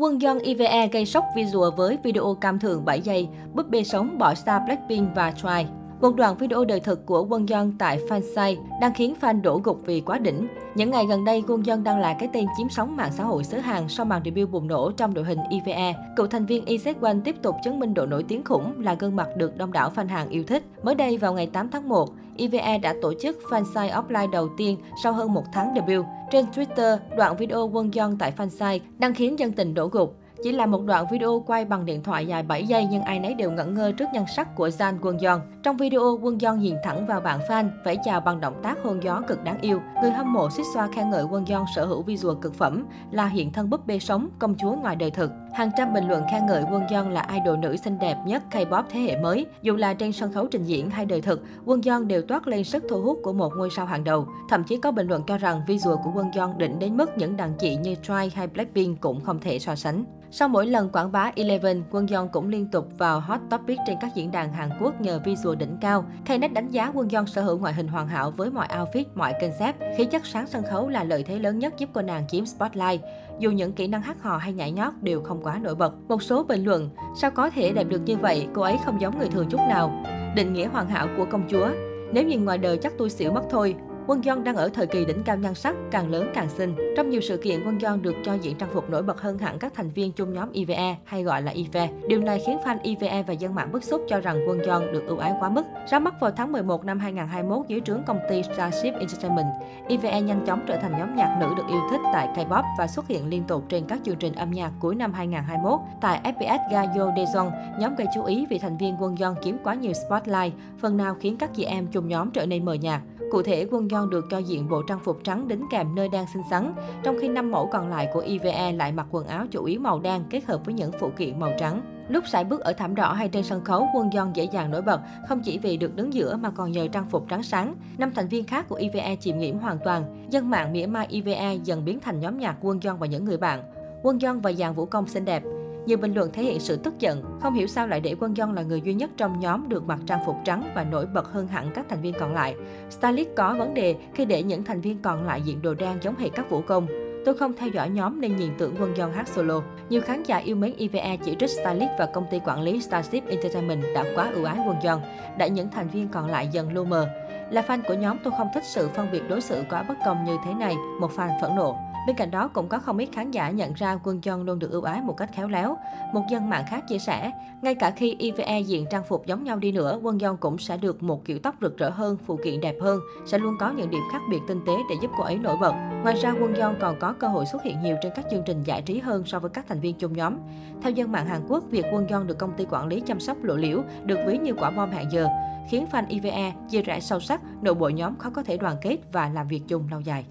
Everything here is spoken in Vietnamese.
Quân Dân IVE gây sốc visual với video cam thường 7 giây, búp bê sống bỏ star Blackpink và Twice. Một đoạn video đời thực của Quân Yeon tại fansite đang khiến fan đổ gục vì quá đỉnh. Những ngày gần đây, Quân Yeon đang là cái tên chiếm sóng mạng xã hội xứ Hàn sau màn debut bùng nổ trong đội hình IVE. Cựu thành viên EZ1 tiếp tục chứng minh độ nổi tiếng khủng là gương mặt được đông đảo fan Hàn yêu thích. Mới đây vào ngày 8 tháng 1, IVE đã tổ chức fansite offline đầu tiên sau hơn một tháng debut. Trên Twitter, đoạn video Quân Yeon tại fansite đang khiến dân tình đổ gục. Chỉ là một đoạn video quay bằng điện thoại dài 7 giây nhưng ai nấy đều ngẩn ngơ trước nhan sắc của Jan Quân Yeon. Trong video, Quân Yeon nhìn thẳng vào bạn fan, vẫy chào bằng động tác hôn gió cực đáng yêu. Người hâm mộ xích xoa khen ngợi Quân Yeon sở hữu visual cực phẩm, là hiện thân búp bê sống, công chúa ngoài đời thực. Hàng trăm bình luận khen ngợi Quân Yeon là idol nữ xinh đẹp nhất K-pop thế hệ mới. Dù là trên sân khấu trình diễn hay đời thực, Quân Yeon đều toát lên sức thu hút của một ngôi sao hàng đầu. Thậm chí có bình luận cho rằng visual của Quân Yeon đỉnh đến mức những đàn chị như Twice hay Blackpink cũng không thể so sánh. Sau mỗi lần quảng bá Eleven, Quân Yeon cũng liên tục vào hot topic trên các diễn đàn Hàn Quốc nhờ visual đỉnh cao. Knet đánh giá Quân Yeon sở hữu ngoại hình hoàn hảo với mọi outfit, mọi concept. Khí chất sáng sân khấu là lợi thế lớn nhất giúp cô nàng chiếm spotlight. Dù những kỹ năng hát hò hay nhảy nhót đều không quá nổi bật. Một số bình luận, sao có thể đẹp được như vậy, cô ấy không giống người thường chút nào. Định nghĩa hoàn hảo của công chúa, nếu nhìn ngoài đời chắc tôi xỉu mất thôi. Quân Yeon đang ở thời kỳ đỉnh cao nhan sắc, càng lớn càng xinh. Trong nhiều sự kiện, Quân Yeon được cho diện trang phục nổi bật hơn hẳn các thành viên chung nhóm IVE hay gọi là IVE. Điều này khiến fan IVE và dân mạng bức xúc cho rằng Quân Yeon được ưu ái quá mức. Ra mắt vào tháng 11 năm 2021 dưới trướng công ty Starship Entertainment, IVE nhanh chóng trở thành nhóm nhạc nữ được yêu thích tại K-pop và xuất hiện liên tục trên các chương trình âm nhạc cuối năm 2021. Tại FPS Gayo Daejeon, nhóm gây chú ý vì thành viên Quân Yeon kiếm quá nhiều spotlight, phần nào khiến các chị em chung nhóm trở nên mờ nhạt. Cụ thể, Quân Yeon được cho diện bộ trang phục trắng đính kèm nơi đang xinh xắn, trong khi năm mẫu còn lại của IVE lại mặc quần áo chủ yếu màu đen kết hợp với những phụ kiện màu trắng. Lúc sải bước ở thảm đỏ hay trên sân khấu, Quân Yeon dễ dàng nổi bật, không chỉ vì được đứng giữa mà còn nhờ trang phục trắng sáng. Năm thành viên khác của IVE chìm nghiễm hoàn toàn. Dân mạng mỉa mai IVE dần biến thành nhóm nhạc Quân Yeon và những người bạn. Quân Yeon và dàn vũ công xinh đẹp. Nhiều bình luận thể hiện sự tức giận, không hiểu sao lại để Quân Dân là người duy nhất trong nhóm được mặc trang phục trắng và nổi bật hơn hẳn các thành viên còn lại. Stylist có vấn đề khi để những thành viên còn lại diện đồ đen giống hệt các vũ công. Tôi không theo dõi nhóm nên nhìn tưởng Quân Dân hát solo. Nhiều khán giả yêu mến IVE chỉ trích stylist và công ty quản lý Starship Entertainment đã quá ưu ái Quân Dân, đã những thành viên còn lại dần lu mờ. Là fan của nhóm tôi không thích sự phân biệt đối xử quá bất công như thế này, một fan phẫn nộ. Bên cạnh đó cũng có không ít khán giả nhận ra Quân Jong luôn được ưu ái một cách khéo léo. Một dân mạng khác chia sẻ, ngay cả khi IVE diện trang phục giống nhau đi nữa, Quân Jong cũng sẽ được một kiểu tóc rực rỡ hơn, phụ kiện đẹp hơn, sẽ luôn có những điểm khác biệt tinh tế để giúp cô ấy nổi bật. Ngoài ra, Quân Jong còn có cơ hội xuất hiện nhiều trên các chương trình giải trí hơn so với các thành viên chung nhóm. Theo dân mạng Hàn Quốc, việc Quân Jong được công ty quản lý chăm sóc lộ liễu được ví như quả bom hẹn giờ, khiến fan IVE chia rẽ sâu sắc, nội bộ nhóm khó có thể đoàn kết và làm việc chung lâu dài.